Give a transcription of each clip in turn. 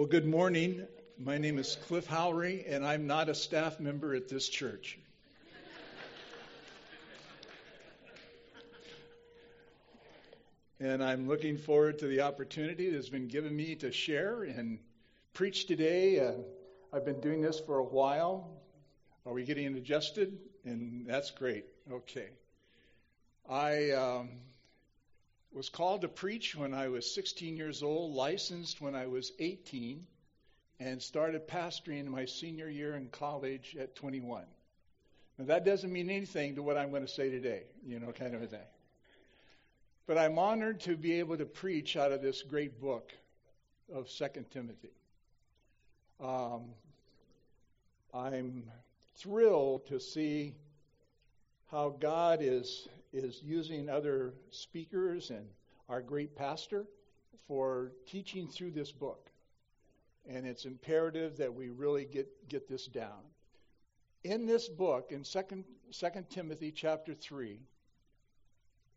Well, good morning. My name is Cliff Howry, and I'm not a staff member at this church. and I'm looking forward to the opportunity that's been given me to share and preach today. Uh, I've been doing this for a while. Are we getting adjusted? And that's great. Okay. I um, was called to preach when I was 16 years old, licensed when I was 18, and started pastoring my senior year in college at 21. Now, that doesn't mean anything to what I'm going to say today, you know, kind of a thing. But I'm honored to be able to preach out of this great book of Second Timothy. Um, I'm thrilled to see how God is is using other speakers and our great pastor for teaching through this book. And it's imperative that we really get, get this down. In this book, in 2, 2 Timothy chapter 3,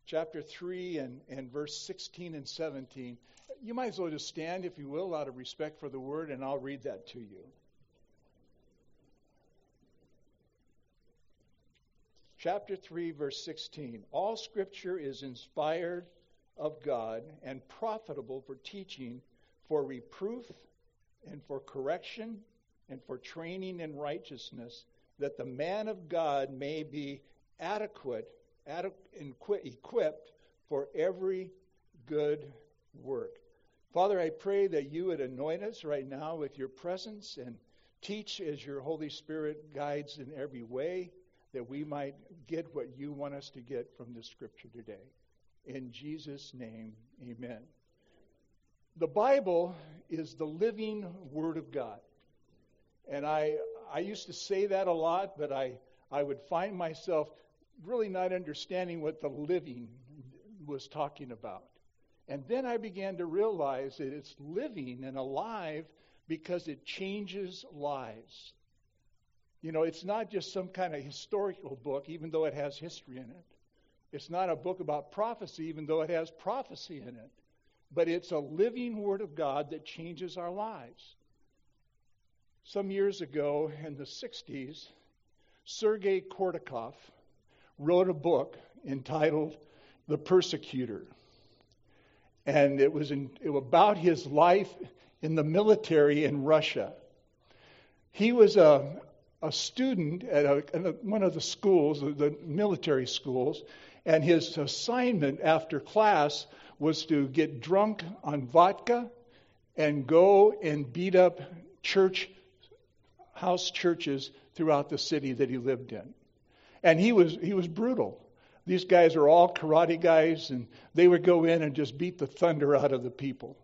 chapter 3 and, and verse 16 and 17, you might as well just stand, if you will, out of respect for the word, and I'll read that to you. Chapter 3, verse 16. All scripture is inspired of God and profitable for teaching, for reproof, and for correction, and for training in righteousness, that the man of God may be adequate, adequate equipped for every good work. Father, I pray that you would anoint us right now with your presence and teach as your Holy Spirit guides in every way that we might get what you want us to get from the scripture today. In Jesus' name, amen. The Bible is the living Word of God. And I, I used to say that a lot, but I, I would find myself really not understanding what the living was talking about. And then I began to realize that it's living and alive because it changes lives. You know, it's not just some kind of historical book, even though it has history in it. It's not a book about prophecy, even though it has prophecy in it. But it's a living Word of God that changes our lives. Some years ago in the 60s, Sergei Kourdakov wrote a book entitled The Persecutor. And it was, in, it was about his life in the military in Russia. He was a, a student at, a, a, one of the schools, the military schools, and his assignment after class was to get drunk on vodka and go and beat up church house churches throughout the city that he lived in. And he was he was brutal. These guys are all karate guys and they would go in and just beat the thunder out of the people.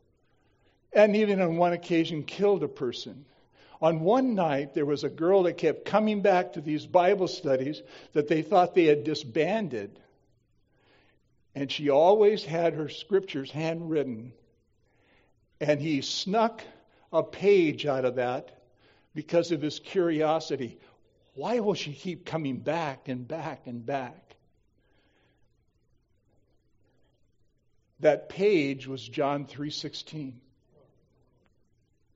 And even on one occasion killed a person. On one night, there was a girl that kept coming back to these Bible studies that they thought they had disbanded. And she always had her scriptures handwritten. And he snuck a page out of that because of his curiosity. Why will she keep coming back and back and back? That page was John 3:16.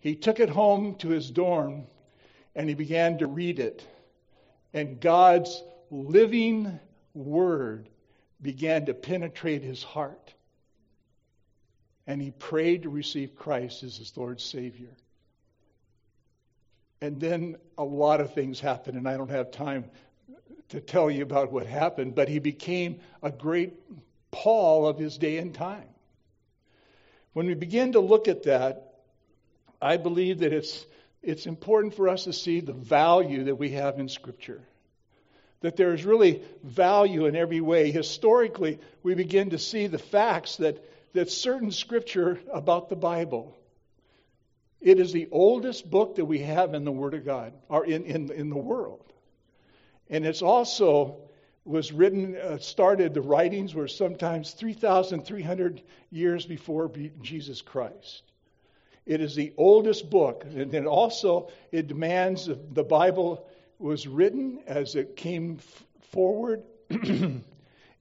He took it home to his dorm and he began to read it. And God's living word began to penetrate his heart. And he prayed to receive Christ as his Lord Savior. And then a lot of things happened, and I don't have time to tell you about what happened, but he became a great Paul of his day and time. When we begin to look at that, I believe that it's, it's important for us to see the value that we have in Scripture. That there is really value in every way. Historically, we begin to see the facts that, that certain Scripture about the Bible. It is the oldest book that we have in the Word of God, or in, in, in the world. And it's also was written, uh, started, the writings were sometimes 3,300 years before Jesus Christ. It is the oldest book. And also, it demands the Bible was written as it came forward. In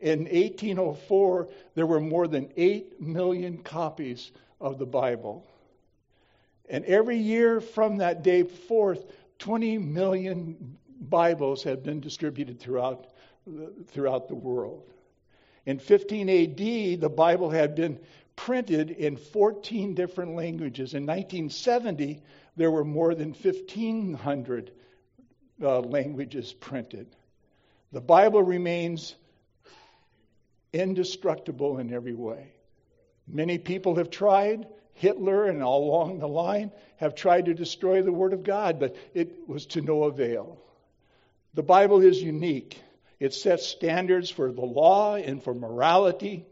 1804, there were more than 8 million copies of the Bible. And every year from that day forth, 20 million Bibles have been distributed throughout, throughout the world. In 15 AD, the Bible had been printed in 14 different languages. In 1970, there were more than 1,500 uh, languages printed. The Bible remains indestructible in every way. Many people have tried. Hitler and all along the line have tried to destroy the Word of God, but it was to no avail. The Bible is unique. It sets standards for the law and for morality,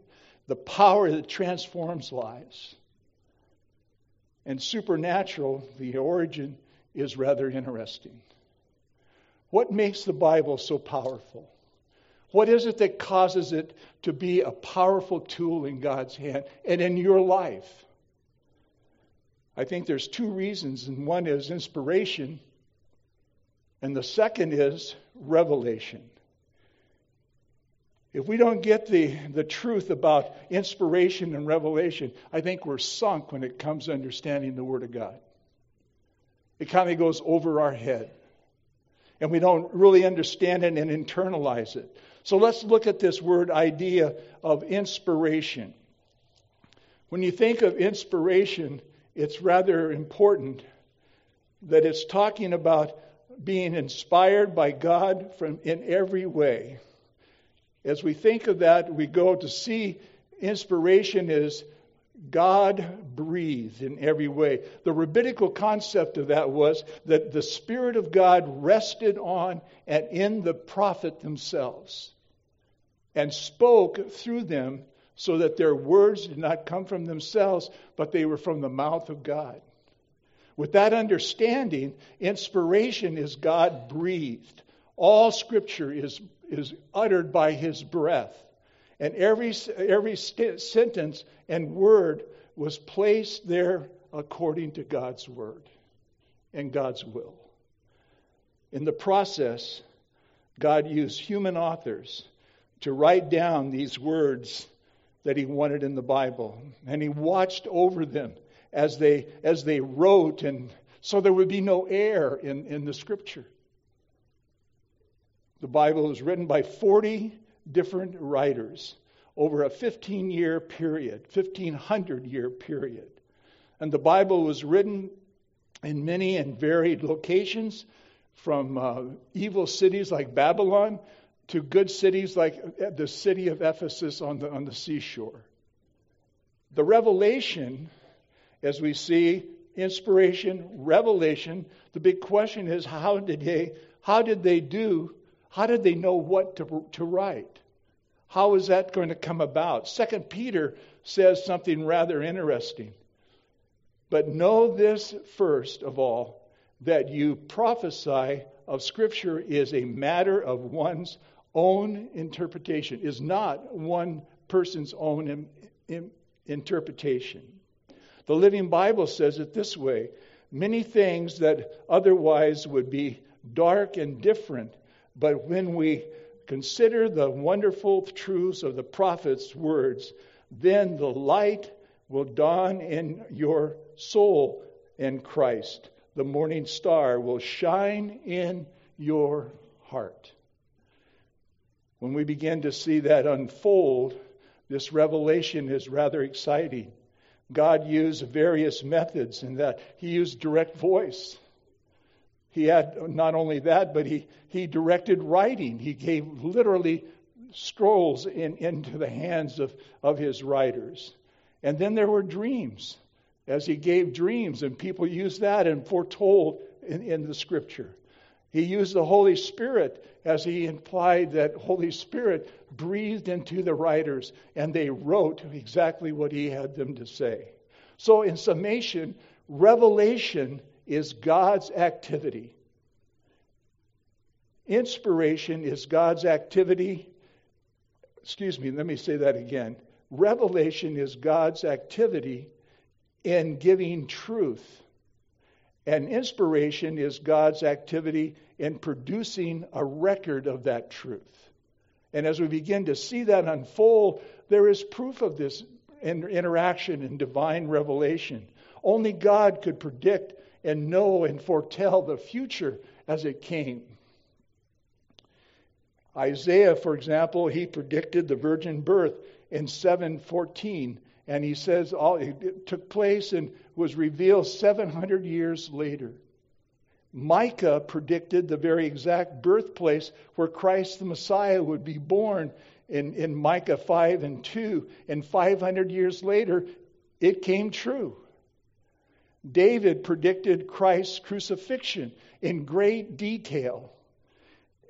the power that transforms lives. And supernatural, the origin is rather interesting. What makes the Bible so powerful? What is it that causes it to be a powerful tool in God's hand and in your life? I think there's two reasons, and one is inspiration, and the second is revelation. If we don't get the, the truth about inspiration and revelation, I think we're sunk when it comes to understanding the Word of God. It kind of goes over our head. And we don't really understand it and internalize it. So let's look at this word idea of inspiration. When you think of inspiration, it's rather important that it's talking about being inspired by God from in every way. As we think of that, we go to see inspiration is God breathed in every way. The rabbinical concept of that was that the Spirit of God rested on and in the prophet themselves and spoke through them so that their words did not come from themselves, but they were from the mouth of God. With that understanding, inspiration is God breathed. All scripture is, is uttered by his breath. And every, every st- sentence and word was placed there according to God's word and God's will. In the process, God used human authors to write down these words that he wanted in the Bible. And he watched over them as they, as they wrote, and so there would be no error in, in the scripture. The Bible was written by 40 different writers over a 15 year period, 1500 year period. And the Bible was written in many and varied locations, from uh, evil cities like Babylon to good cities like the city of Ephesus on the, on the seashore. The revelation, as we see, inspiration, revelation, the big question is how did they, how did they do, how did they know what to, to write? How is that going to come about? Second Peter says something rather interesting. But know this first of all, that you prophesy of Scripture is a matter of one's own interpretation, is not one person's own in, in, interpretation. The Living Bible says it this way many things that otherwise would be dark and different, but when we consider the wonderful truths of the prophet's words, then the light will dawn in your soul in Christ. The morning star will shine in your heart. When we begin to see that unfold, this revelation is rather exciting. God used various methods in that He used direct voice. He had not only that, but he, he directed writing. He gave literally scrolls in, into the hands of, of his writers. And then there were dreams, as he gave dreams, and people used that and foretold in, in the scripture. He used the Holy Spirit as he implied that Holy Spirit breathed into the writers and they wrote exactly what he had them to say. So, in summation, revelation is God's activity. Inspiration is God's activity. Excuse me, let me say that again. Revelation is God's activity in giving truth. And inspiration is God's activity in producing a record of that truth. And as we begin to see that unfold, there is proof of this interaction in divine revelation. Only God could predict and know and foretell the future as it came. Isaiah, for example, he predicted the virgin birth in 714, and he says all it took place and was revealed 700 years later. Micah predicted the very exact birthplace where Christ the Messiah would be born in, in Micah 5 and 2. And 500 years later, it came true. David predicted Christ's crucifixion in great detail.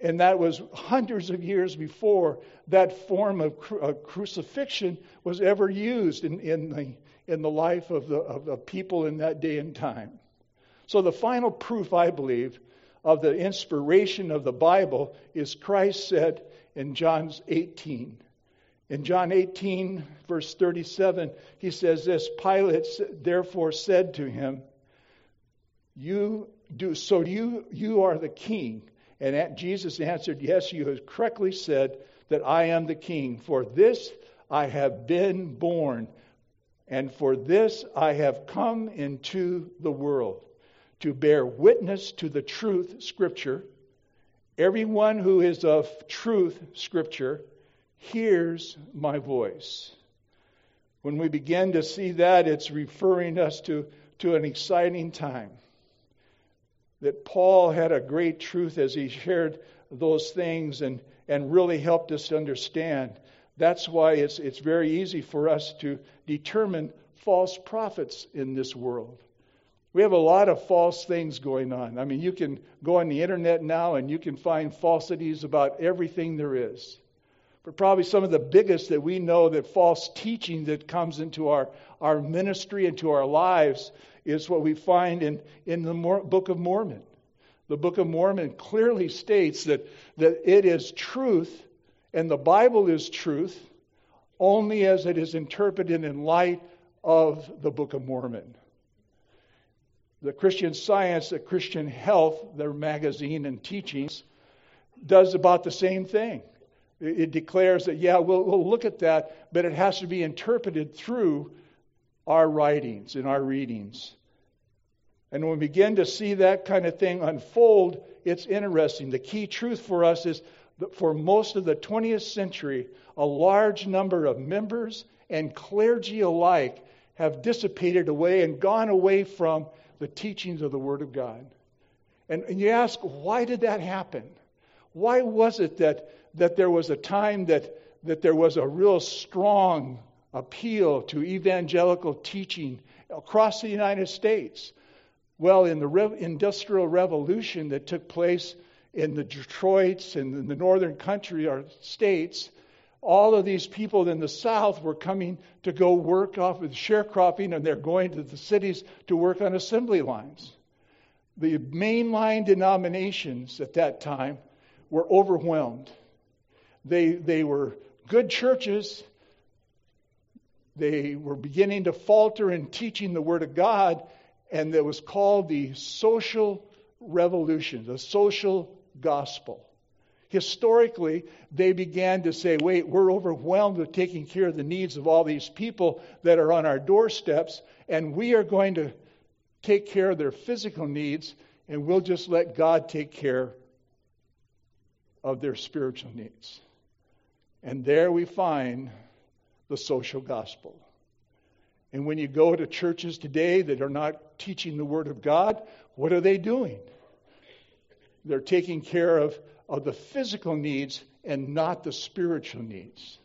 And that was hundreds of years before that form of cru- crucifixion was ever used in, in, the, in the life of the, of the people in that day and time. So, the final proof, I believe, of the inspiration of the Bible is Christ said in John 18. In John 18, verse 37, he says this Pilate therefore said to him, You do so you you are the king. And Jesus answered, Yes, you have correctly said that I am the king. For this I have been born, and for this I have come into the world to bear witness to the truth, Scripture. Everyone who is of truth, Scripture, hears my voice. When we begin to see that, it's referring us to, to an exciting time. That Paul had a great truth as he shared those things and, and really helped us understand. That's why it's, it's very easy for us to determine false prophets in this world. We have a lot of false things going on. I mean, you can go on the internet now and you can find falsities about everything there is. But probably some of the biggest that we know that false teaching that comes into our, our ministry, into our lives, is what we find in, in the Book of Mormon. The Book of Mormon clearly states that, that it is truth and the Bible is truth only as it is interpreted in light of the Book of Mormon the Christian Science, the Christian Health, their magazine and teachings, does about the same thing. It declares that, yeah, we'll, we'll look at that, but it has to be interpreted through our writings and our readings. And when we begin to see that kind of thing unfold, it's interesting. The key truth for us is that for most of the 20th century, a large number of members and clergy alike have dissipated away and gone away from the teachings of the Word of God. And, and you ask, why did that happen? Why was it that, that there was a time that, that there was a real strong appeal to evangelical teaching across the United States? Well, in the Re- Industrial Revolution that took place in the Detroits and in the northern country or states, all of these people in the South were coming to go work off with sharecropping, and they're going to the cities to work on assembly lines. The mainline denominations at that time were overwhelmed. They, they were good churches. They were beginning to falter in teaching the Word of God, and it was called the social revolution, the social gospel historically, they began to say, wait, we're overwhelmed with taking care of the needs of all these people that are on our doorsteps, and we are going to take care of their physical needs, and we'll just let God take care of their spiritual needs. And there we find the social gospel. And when you go to churches today that are not teaching the Word of God, what are they doing? They're taking care of of the physical needs and not the spiritual needs.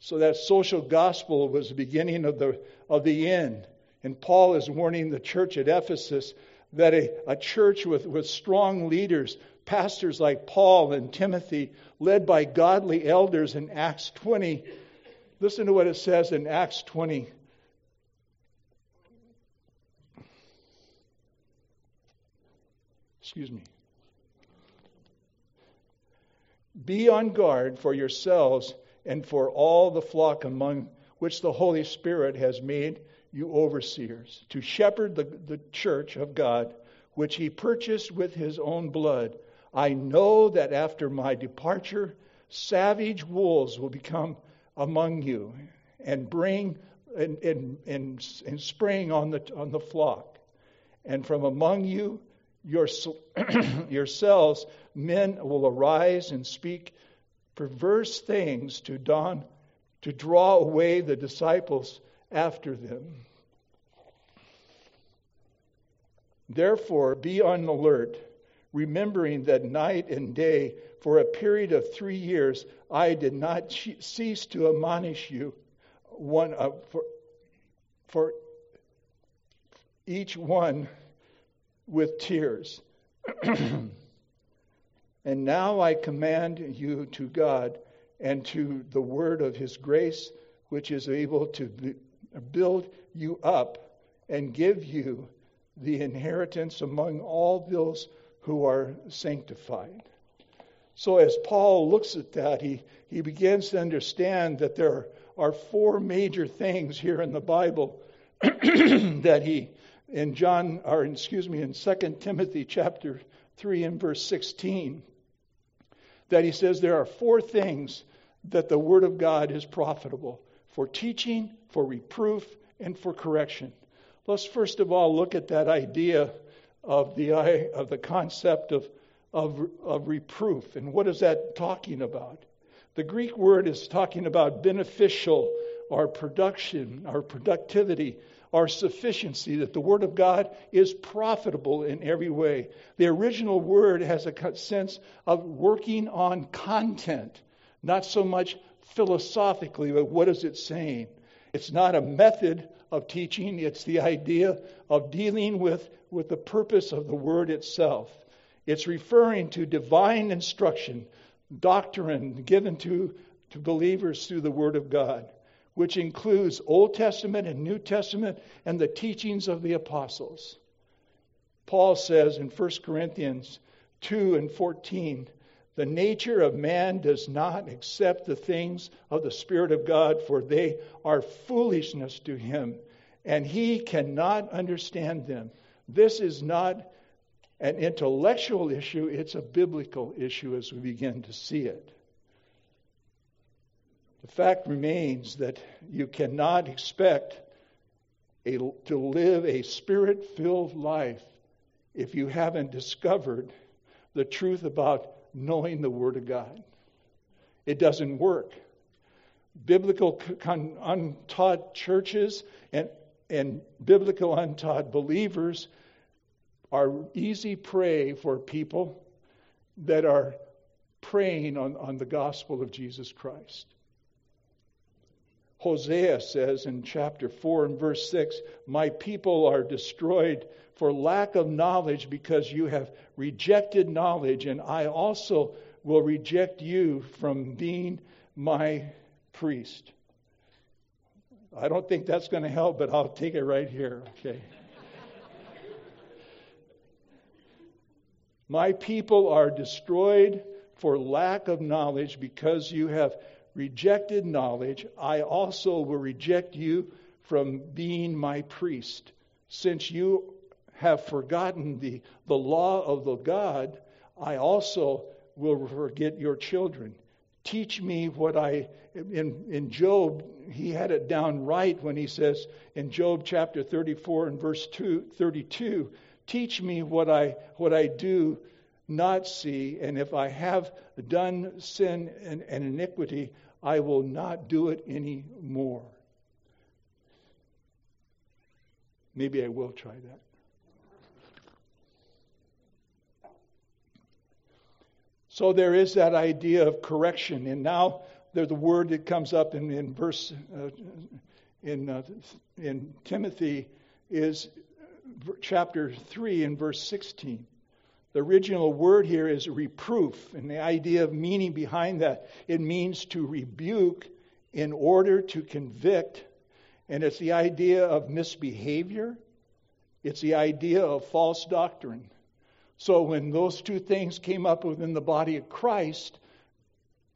So that social gospel was the beginning of the, of the end. And Paul is warning the church at Ephesus that a, a church with, with strong leaders, pastors like Paul and Timothy, led by godly elders in Acts 20, listen to what it says in Acts 20. Excuse me. Be on guard for yourselves and for all the flock among which the Holy Spirit has made you overseers, to shepherd the, the church of God, which he purchased with his own blood. I know that after my departure, savage wolves will become among you and bring and, and, and, and spraying on the, on the flock. And from among you, your, yourselves, men will arise and speak perverse things to don, to draw away the disciples after them. Therefore, be on alert, remembering that night and day, for a period of three years, I did not cease to admonish you one uh, for, for each one with tears. and now I command you to God and to the word of his grace, which is able to build you up and give you the inheritance among all those who are sanctified. So, as Paul looks at that, he, he begins to understand that there are four major things here in the Bible that he, in John, or excuse me, in 2 Timothy chapter 3 and verse 16, that he says there are four things that the Word of God is profitable for teaching, for reproof, and for correction. Let's first of all look at that idea of the, uh, of the concept of, of, of reproof. And what is that talking about? The Greek word is talking about beneficial our production, our productivity, our sufficiency, that the Word of God is profitable in every way. The original word has a sense of working on content, not so much philosophically, but what is it saying? It's not a method of teaching, it's the idea of dealing with, with the purpose of the word itself. It's referring to divine instruction, doctrine given to, to believers through the word of God, which includes Old Testament and New Testament and the teachings of the apostles. Paul says in 1 Corinthians 2 and 14, the nature of man does not accept the things of the Spirit of God, for they are foolishness to him, and he cannot understand them. This is not an intellectual issue, it's a biblical issue as we begin to see it. The fact remains that you cannot expect a, to live a spirit filled life if you haven't discovered the truth about knowing the Word of God. It doesn't work. Biblical untaught churches and, and biblical untaught believers are easy prey for people that are preying on, on the gospel of Jesus Christ. Hosea says in chapter 4 and verse 6 My people are destroyed for lack of knowledge because you have rejected knowledge, and I also will reject you from being my priest. I don't think that's going to help, but I'll take it right here, okay? my people are destroyed for lack of knowledge because you have rejected knowledge. I also will reject you from being my priest. Since you have forgotten the, the law of the God, I also will forget your children. Teach me what I, in, in Job, he had it down right when he says in Job chapter 34 and verse 2, 32, teach me what I, what I do not see, and if I have done sin and, and iniquity, I will not do it any more. Maybe I will try that. So there is that idea of correction. And now there's the word that comes up in, in verse uh, in, uh, in Timothy is chapter 3 and verse 16. The original word here is reproof, and the idea of meaning behind that, it means to rebuke in order to convict, and it's the idea of misbehavior, it's the idea of false doctrine. So when those two things came up within the body of Christ,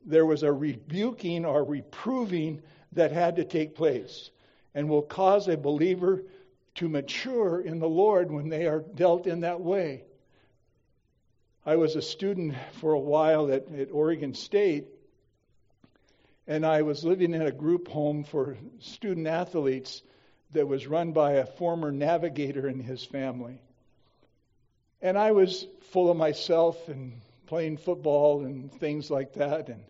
there was a rebuking or reproving that had to take place and will cause a believer to mature in the Lord when they are dealt in that way. I was a student for a while at, at Oregon State, and I was living in a group home for student athletes that was run by a former navigator and his family. And I was full of myself and playing football and things like that. And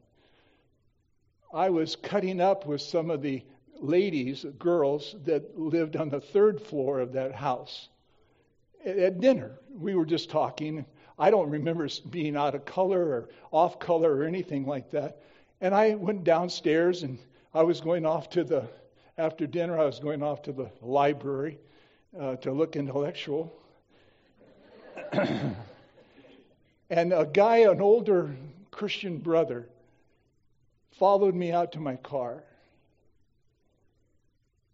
I was cutting up with some of the ladies, girls, that lived on the third floor of that house. At dinner, we were just talking. I don't remember being out of color or off color or anything like that. And I went downstairs and I was going off to the, after dinner, I was going off to the library uh, to look intellectual. and a guy, an older Christian brother, followed me out to my car.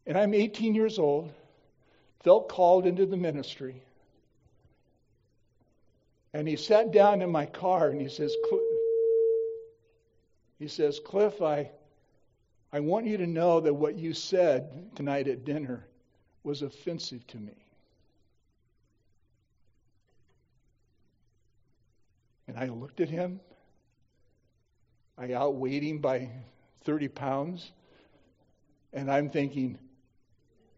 And I'm 18 years old, felt called into the ministry. And he sat down in my car and he says, he says, Cliff, I, I want you to know that what you said tonight at dinner was offensive to me. And I looked at him. I outweighed him by 30 pounds. And I'm thinking,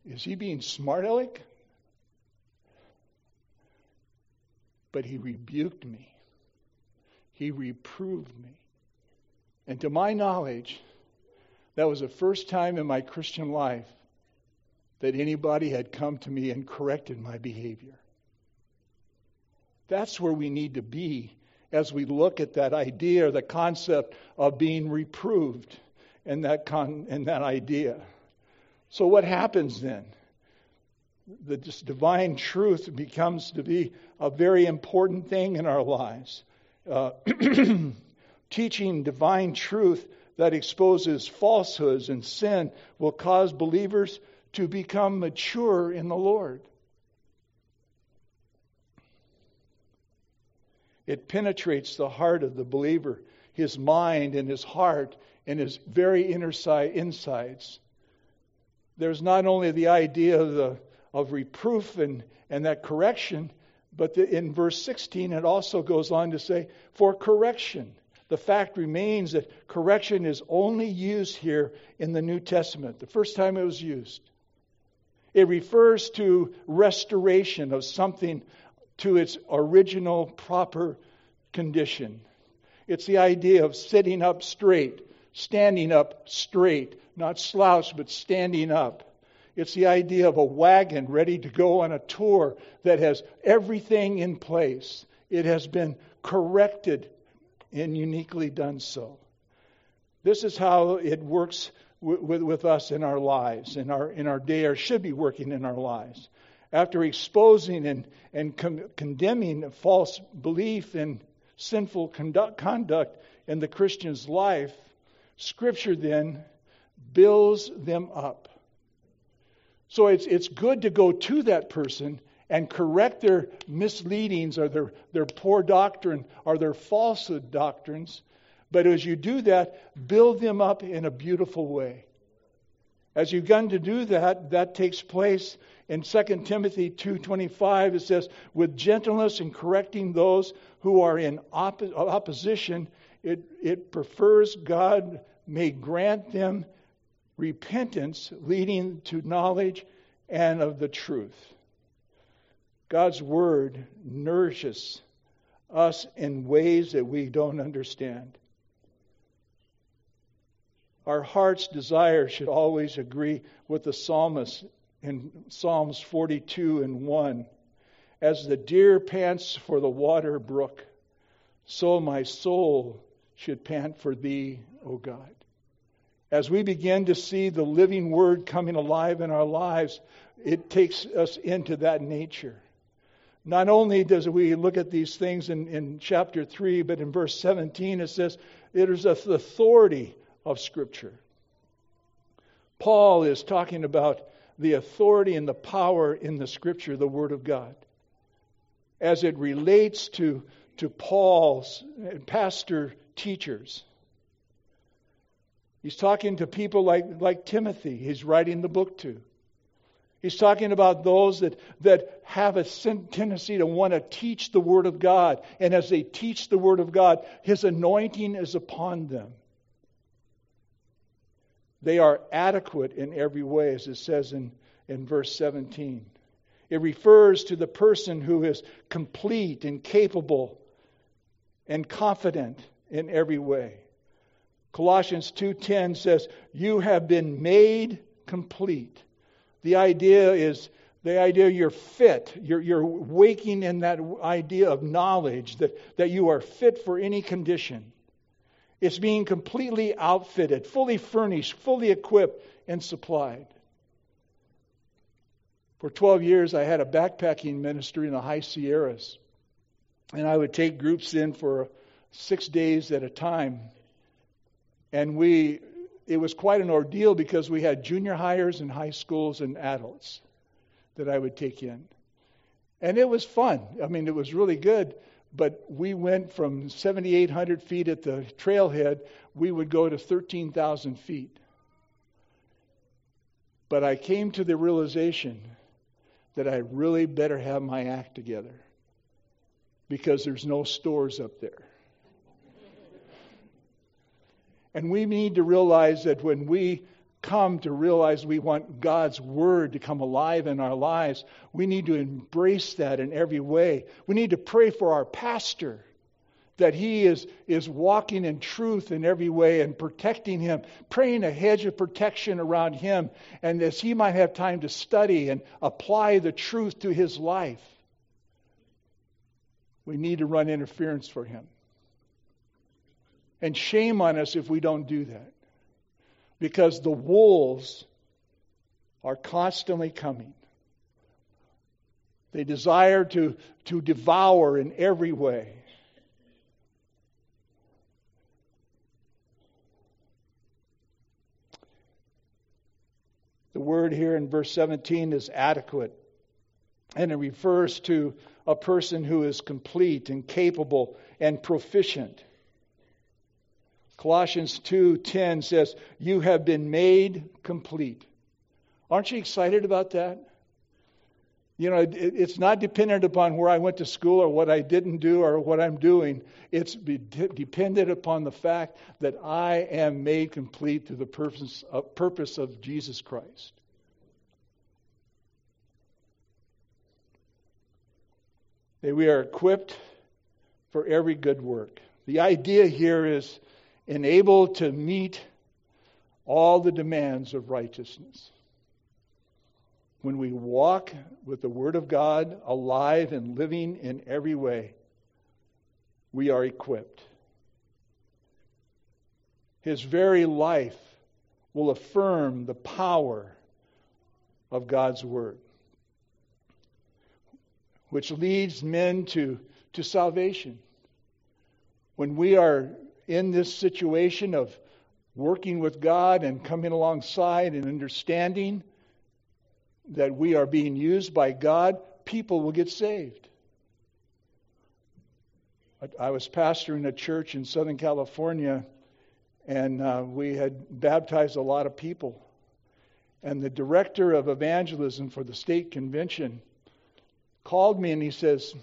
is he being smart aleck? But he rebuked me. He reproved me. And to my knowledge, that was the first time in my Christian life that anybody had come to me and corrected my behavior. That's where we need to be as we look at that idea, the concept of being reproved and that, con- and that idea. So, what happens then? The divine truth becomes to be a very important thing in our lives. Uh, teaching divine truth that exposes falsehoods and sin will cause believers to become mature in the Lord. It penetrates the heart of the believer, his mind and his heart and his very inner side, insides. There's not only the idea of, the, of reproof and, and that correction, but the, in verse 16 it also goes on to say, for correction. The fact remains that correction is only used here in the New Testament, the first time it was used. It refers to restoration of something to its original proper condition. It's the idea of sitting up straight, standing up straight, not slouched, but standing up. It's the idea of a wagon ready to go on a tour that has everything in place. It has been corrected and uniquely done so. This is how it works with, with, with, us in our lives, in our, in our day, or should be working in our lives. After exposing and, and con- condemning false belief and sinful conduct, conduct in the Christian's life, Scripture then builds them up. So it's, it's good to go to that person and correct their misleadings or their, their poor doctrine or their falsehood doctrines. But as you do that, build them up in a beautiful way. As you've begun to do that, that takes place in 2 Timothy 2.25. It says, with gentleness and correcting those who are in opposition, it, it prefers God may grant them repentance leading to knowledge and of the truth. God's Word nourishes us in ways that we don't understand. Our heart's desire should always agree with the psalmist in Psalms 42 and 1. As the deer pants for the water brook, so my soul should pant for thee, O God. As we begin to see the living word coming alive in our lives, it takes us into that nature. Not only does we look at these things in, in chapter 3, but in verse 17 it says it is the authority of Scripture. Paul is talking about the authority and the power in the Scripture, the Word of God, as it relates to, to Paul's pastor teachers. He's talking to people like, like Timothy, he's writing the book to. He's talking about those that, that have a tendency to want to teach the Word of God. And as they teach the Word of God, His anointing is upon them. They are adequate in every way, as it says in, in verse 17. It refers to the person who is complete and capable and confident in every way. Colossians 2:10 says, "You have been made complete." The idea is the idea you're fit. You're, you're waking in that idea of knowledge that, that you are fit for any condition. It's being completely outfitted, fully furnished, fully equipped, and supplied. For 12 years, I had a backpacking ministry in the high Sierras. And I would take groups in for six days at a time. And we, it was quite an ordeal because we had junior hires and high schools and adults that I would take in. And it was fun. I mean, it was really good. But we went from 7,800 feet at the trailhead, we would go to 13,000 feet. But I came to the realization that I really better have my act together because there's no stores up there. And we need to realize that when we come to realize we want God's Word to come alive in our lives, we need to embrace that in every way. We need to pray for our pastor that he is, is walking in truth in every way and protecting him, praying a hedge of protection around him, and as he might have time to study and apply the truth to his life. We need to run interference for him. And shame on us if we don't do that because the wolves are constantly coming. They desire to, to devour in every way. The word here in verse 17 is adequate, and it refers to a person who is complete and capable and proficient. Colossians 2:10 says, "You have been made complete." Aren't you excited about that? You know, it's not dependent upon where I went to school or what I didn't do or what I'm doing. It's dependent upon the fact that I am made complete through the purpose of, purpose of Jesus Christ. That we are equipped for every good work. The idea here is and able to meet all the demands of righteousness. When we walk with the Word of God alive and living in every way, we are equipped. His very life will affirm the power of God's Word, which leads men to, to salvation. When we are in this situation of working with God and coming alongside and understanding that we are being used by God, people will get saved. I was pastoring a church in Southern California, and uh, we had baptized a lot of people. And the director of evangelism for the state convention called me and he says,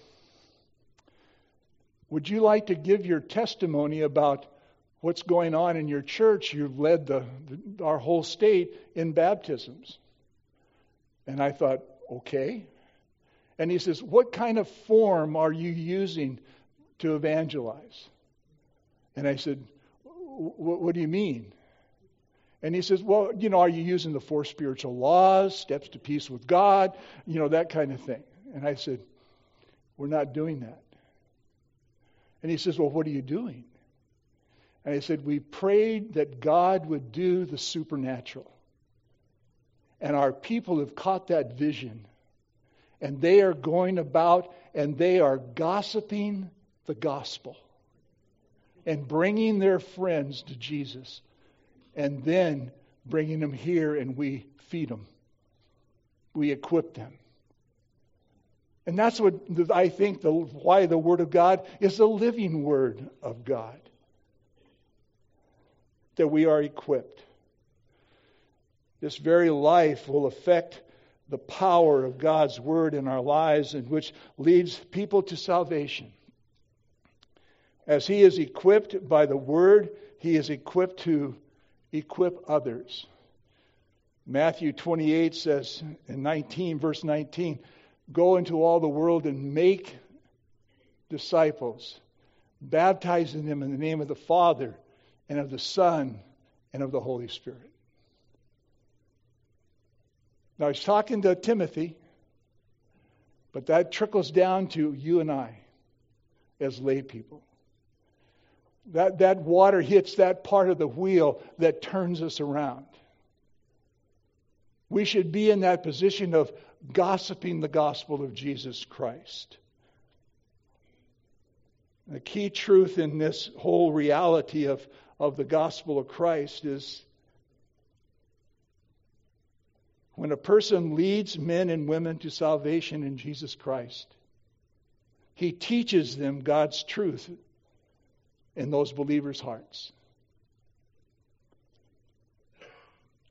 would you like to give your testimony about what's going on in your church? You've led the, the, our whole state in baptisms. And I thought, okay. And he says, What kind of form are you using to evangelize? And I said, What do you mean? And he says, Well, you know, are you using the four spiritual laws, steps to peace with God, you know, that kind of thing? And I said, We're not doing that. And he says, Well, what are you doing? And I said, We prayed that God would do the supernatural. And our people have caught that vision. And they are going about and they are gossiping the gospel and bringing their friends to Jesus and then bringing them here and we feed them. We equip them. And that's what I think the, why the Word of God is the living Word of God. That we are equipped. This very life will affect the power of God's Word in our lives, and which leads people to salvation. As He is equipped by the Word, He is equipped to equip others. Matthew 28 says in 19, verse 19, go into all the world and make disciples, baptizing them in the name of the Father and of the Son and of the Holy Spirit. Now, he's talking to Timothy, but that trickles down to you and I as lay people. That, that water hits that part of the wheel that turns us around. We should be in that position of gossiping the gospel of Jesus Christ. The key truth in this whole reality of, of the gospel of Christ is when a person leads men and women to salvation in Jesus Christ, he teaches them God's truth in those believers' hearts.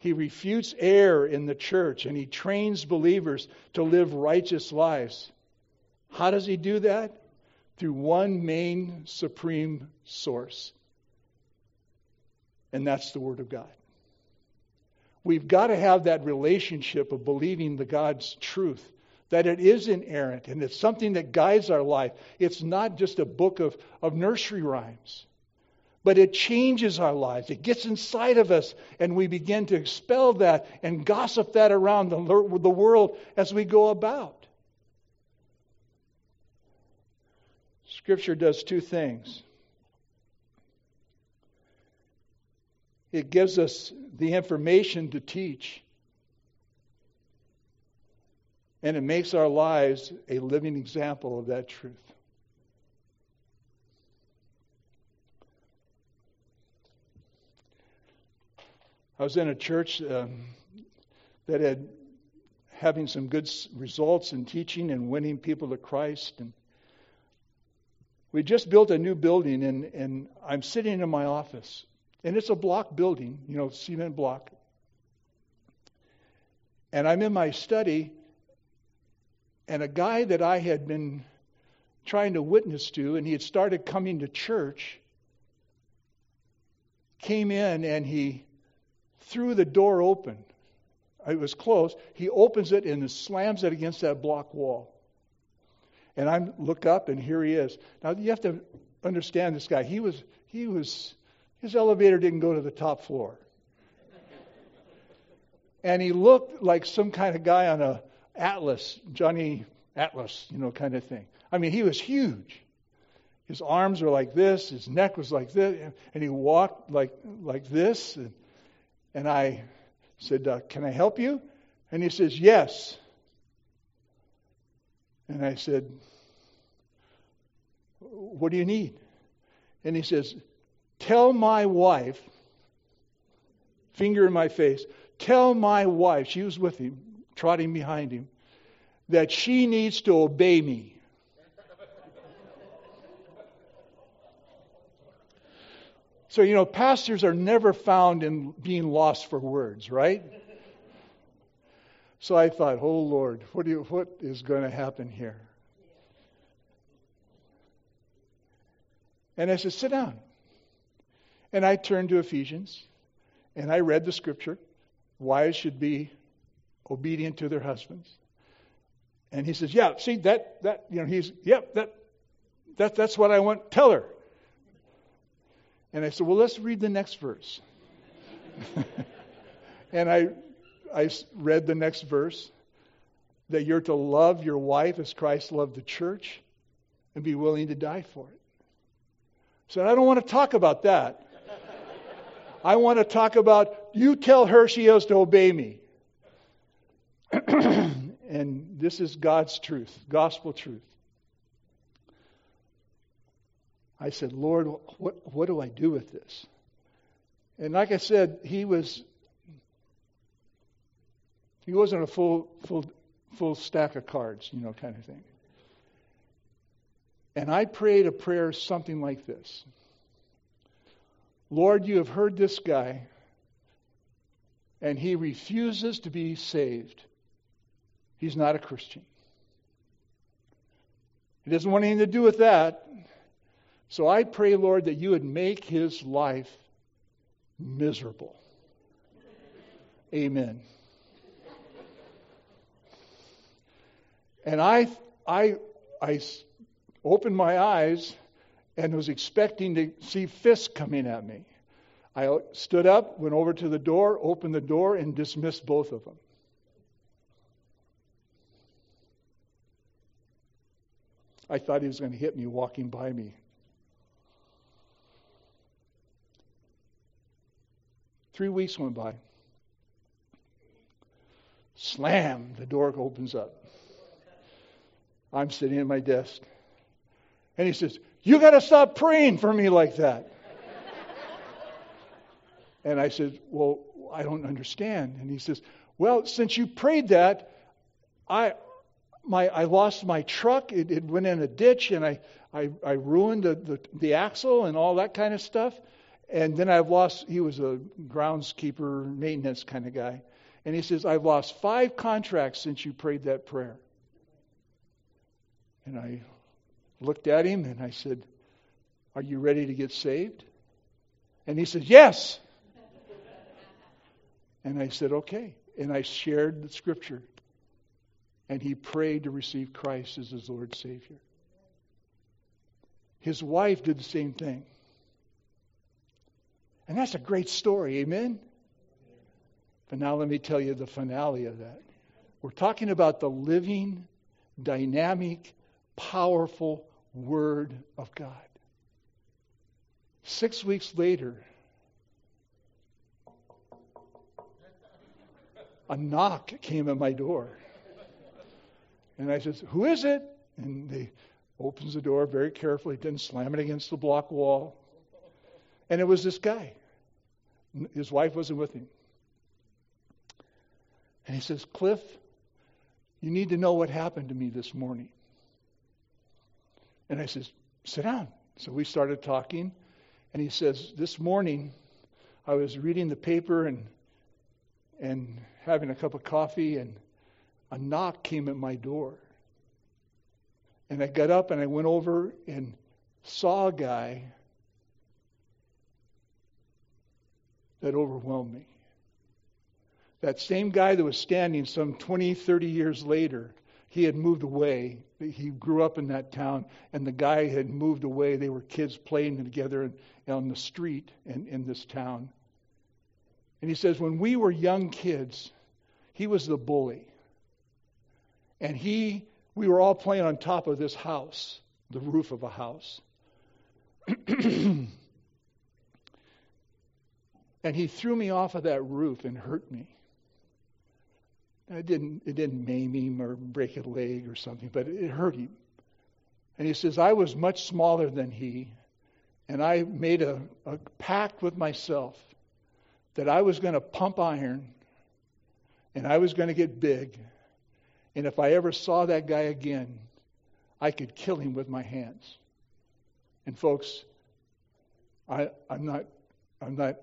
He refutes error in the church and he trains believers to live righteous lives. How does he do that? Through one main supreme source, and that's the Word of God. We've got to have that relationship of believing the God's truth, that it is inerrant and it's something that guides our life. It's not just a book of, of nursery rhymes but it changes our lives. It gets inside of us, and we begin to expel that and gossip that around the, the world as we go about. Scripture does two things it gives us the information to teach, and it makes our lives a living example of that truth. I was in a church um, that had having some good results in teaching and winning people to Christ, and we just built a new building, and, and I'm sitting in my office, and it's a block building, you know, cement block, and I'm in my study, and a guy that I had been trying to witness to, and he had started coming to church, came in and he threw the door open. It was closed. He opens it and slams it against that block wall. And I look up, and here he is. Now you have to understand this guy. He was he was his elevator didn't go to the top floor, and he looked like some kind of guy on a Atlas, Johnny Atlas, you know, kind of thing. I mean, he was huge. His arms were like this, his neck was like this, and he walked like like this. And and I said, uh, Can I help you? And he says, Yes. And I said, What do you need? And he says, Tell my wife, finger in my face, tell my wife, she was with him, trotting behind him, that she needs to obey me. So, you know, pastors are never found in being lost for words, right? So I thought, oh Lord, what, you, what is going to happen here? And I said, sit down. And I turned to Ephesians and I read the scripture wives should be obedient to their husbands. And he says, yeah, see, that, that, you know, he's, yep, that, that, that's what I want. Tell her. And I said, Well, let's read the next verse. and I, I read the next verse that you're to love your wife as Christ loved the church and be willing to die for it. So I don't want to talk about that. I want to talk about you tell her she has to obey me. and this is God's truth, gospel truth. I said, Lord, what, what do I do with this? And like I said, he was he wasn't a full full full stack of cards, you know, kind of thing. And I prayed a prayer something like this. Lord, you have heard this guy, and he refuses to be saved. He's not a Christian. He doesn't want anything to do with that. So I pray, Lord, that you would make his life miserable. Amen. and I, I, I opened my eyes and was expecting to see fists coming at me. I stood up, went over to the door, opened the door, and dismissed both of them. I thought he was going to hit me walking by me. Three weeks went by. Slam, the door opens up. I'm sitting at my desk. And he says, You got to stop praying for me like that. and I said, Well, I don't understand. And he says, Well, since you prayed that, I, my, I lost my truck. It, it went in a ditch, and I, I, I ruined the, the, the axle and all that kind of stuff. And then I've lost, he was a groundskeeper, maintenance kind of guy. And he says, I've lost five contracts since you prayed that prayer. And I looked at him and I said, Are you ready to get saved? And he said, Yes. and I said, Okay. And I shared the scripture. And he prayed to receive Christ as his Lord Savior. His wife did the same thing. And that's a great story, amen? But now let me tell you the finale of that. We're talking about the living, dynamic, powerful Word of God. Six weeks later, a knock came at my door. And I said, Who is it? And they opens the door very carefully, didn't slam it against the block wall. And it was this guy. His wife wasn't with him. And he says, Cliff, you need to know what happened to me this morning. And I says, Sit down. So we started talking. And he says, This morning I was reading the paper and and having a cup of coffee and a knock came at my door. And I got up and I went over and saw a guy that overwhelmed me. That same guy that was standing some 20, 30 years later, he had moved away. He grew up in that town, and the guy had moved away. They were kids playing together on the street in, in this town. And he says, when we were young kids, he was the bully. And he, we were all playing on top of this house, the roof of a house. And he threw me off of that roof and hurt me. it didn't, it didn't maim him or break a leg or something, but it hurt him. And he says, I was much smaller than he, and I made a, a pact with myself that I was going to pump iron and I was going to get big. And if I ever saw that guy again, I could kill him with my hands. And folks, I, I'm not I'm not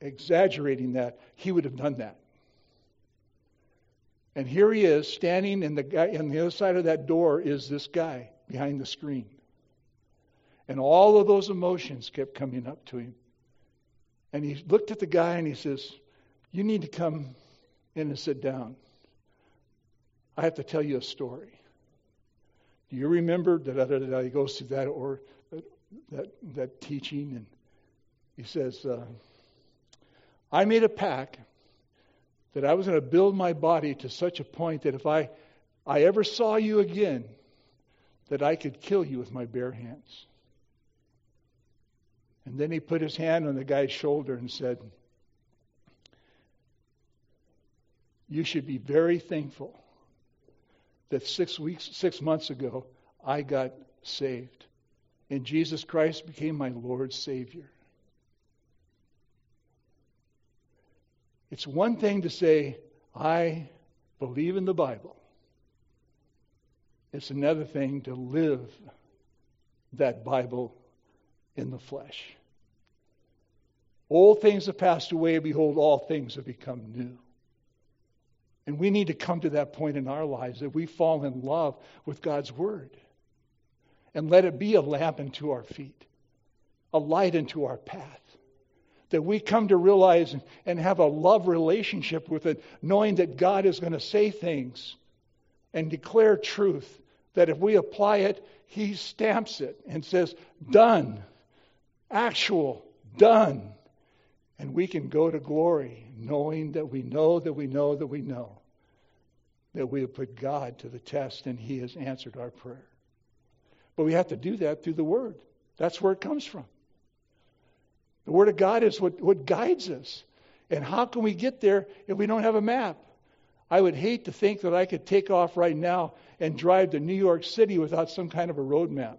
exaggerating that, he would have done that. And here he is standing, and the guy on the other side of that door is this guy behind the screen. And all of those emotions kept coming up to him. And he looked at the guy and he says, You need to come in and sit down. I have to tell you a story. Do you remember that he goes through that or that that teaching and he says, uh, I made a pact that I was going to build my body to such a point that if I, I ever saw you again, that I could kill you with my bare hands. And then he put his hand on the guy's shoulder and said, You should be very thankful that six weeks, six months ago, I got saved. And Jesus Christ became my Lord Savior. It's one thing to say, I believe in the Bible. It's another thing to live that Bible in the flesh. Old things have passed away, behold, all things have become new. And we need to come to that point in our lives that we fall in love with God's Word. And let it be a lamp unto our feet, a light unto our path That we come to realize and have a love relationship with it, knowing that God is going to say things and declare truth. That if we apply it, He stamps it and says, Done. Actual. Done. And we can go to glory knowing that we know that we know that we know that we have put God to the test and He has answered our prayer. But we have to do that through the Word. That's where it comes from. The Word of God is what, what guides us. And how can we get there if we don't have a map? I would hate to think that I could take off right now and drive to New York City without some kind of a road map.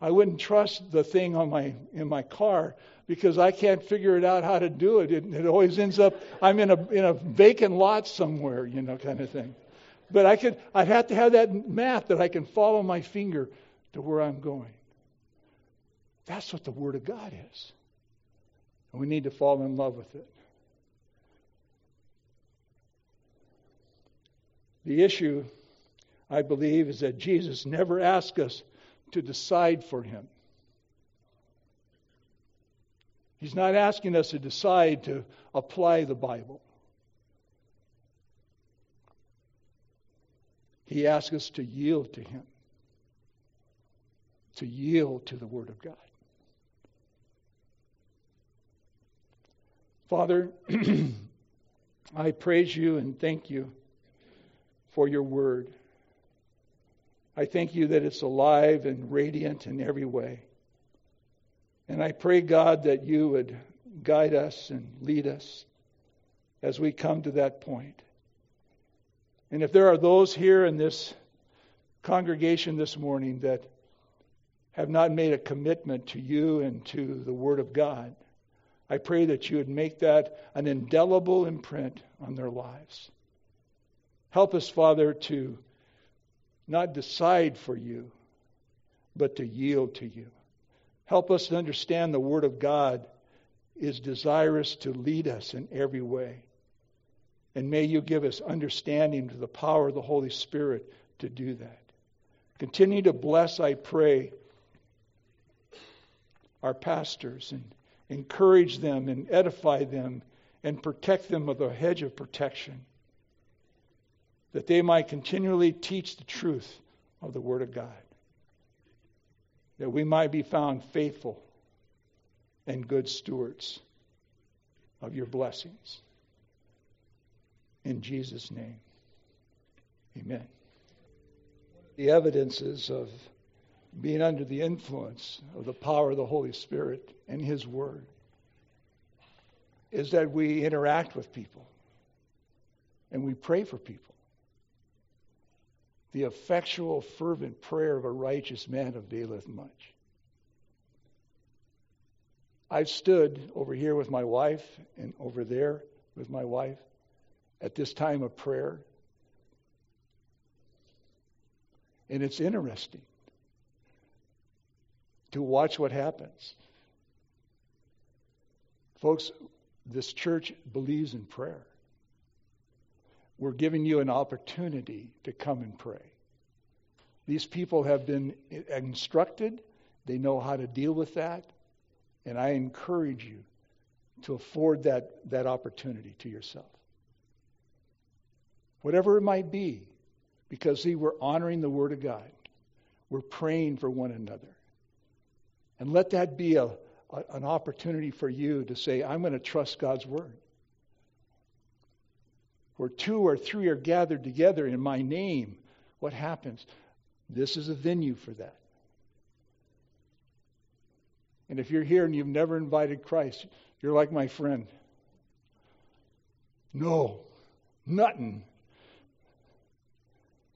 I wouldn't trust the thing on my in my car because I can't figure it out how to do it. It, it always ends up I'm in a in a vacant lot somewhere, you know, kind of thing. But I could I'd have to have that map that I can follow my finger to where I'm going. That's what the Word of God is. And we need to fall in love with it. The issue, I believe, is that Jesus never asked us to decide for him. He's not asking us to decide to apply the Bible. He asks us to yield to him, to yield to the Word of God. Father, I praise you and thank you for your word. I thank you that it's alive and radiant in every way. And I pray, God, that you would guide us and lead us as we come to that point. And if there are those here in this congregation this morning that have not made a commitment to you and to the Word of God, I pray that you would make that an indelible imprint on their lives. Help us, Father, to not decide for you, but to yield to you. Help us to understand the Word of God is desirous to lead us in every way. And may you give us understanding to the power of the Holy Spirit to do that. Continue to bless, I pray, our pastors and encourage them and edify them and protect them with a hedge of protection that they might continually teach the truth of the Word of God, that we might be found faithful and good stewards of your blessings. In Jesus' name, amen. The evidences of being under the influence of the power of the Holy Spirit and His Word is that we interact with people and we pray for people. The effectual, fervent prayer of a righteous man availeth much. I've stood over here with my wife and over there with my wife at this time of prayer. And it's interesting to watch what happens. Folks, this church believes in prayer. We're giving you an opportunity to come and pray. These people have been instructed, they know how to deal with that, and I encourage you to afford that, that opportunity to yourself. Whatever it might be, because see, we're honoring the Word of God. We're praying for one another. And let that be a, a an opportunity for you to say, I'm going to trust God's Word where two or three are gathered together in my name, what happens? This is a venue for that. And if you're here and you've never invited Christ, you're like my friend. No, nothing.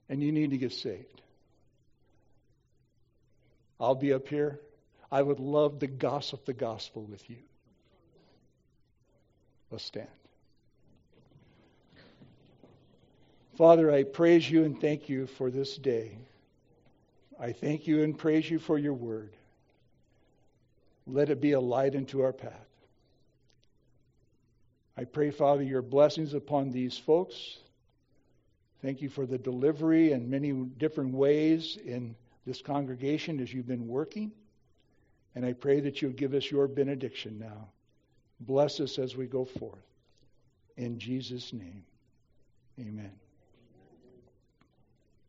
And you need to get saved. I'll be up here. I would love to gossip the gospel with you. Let's stand. Father, I praise you and thank you for this day. I thank you and praise you for your word. Let it be a light into our path. I pray, Father, your blessings upon these folks. Thank you for the delivery in many different ways in this congregation as you've been working. And I pray that you'll give us your benediction now. Bless us as we go forth. In Jesus' name, amen.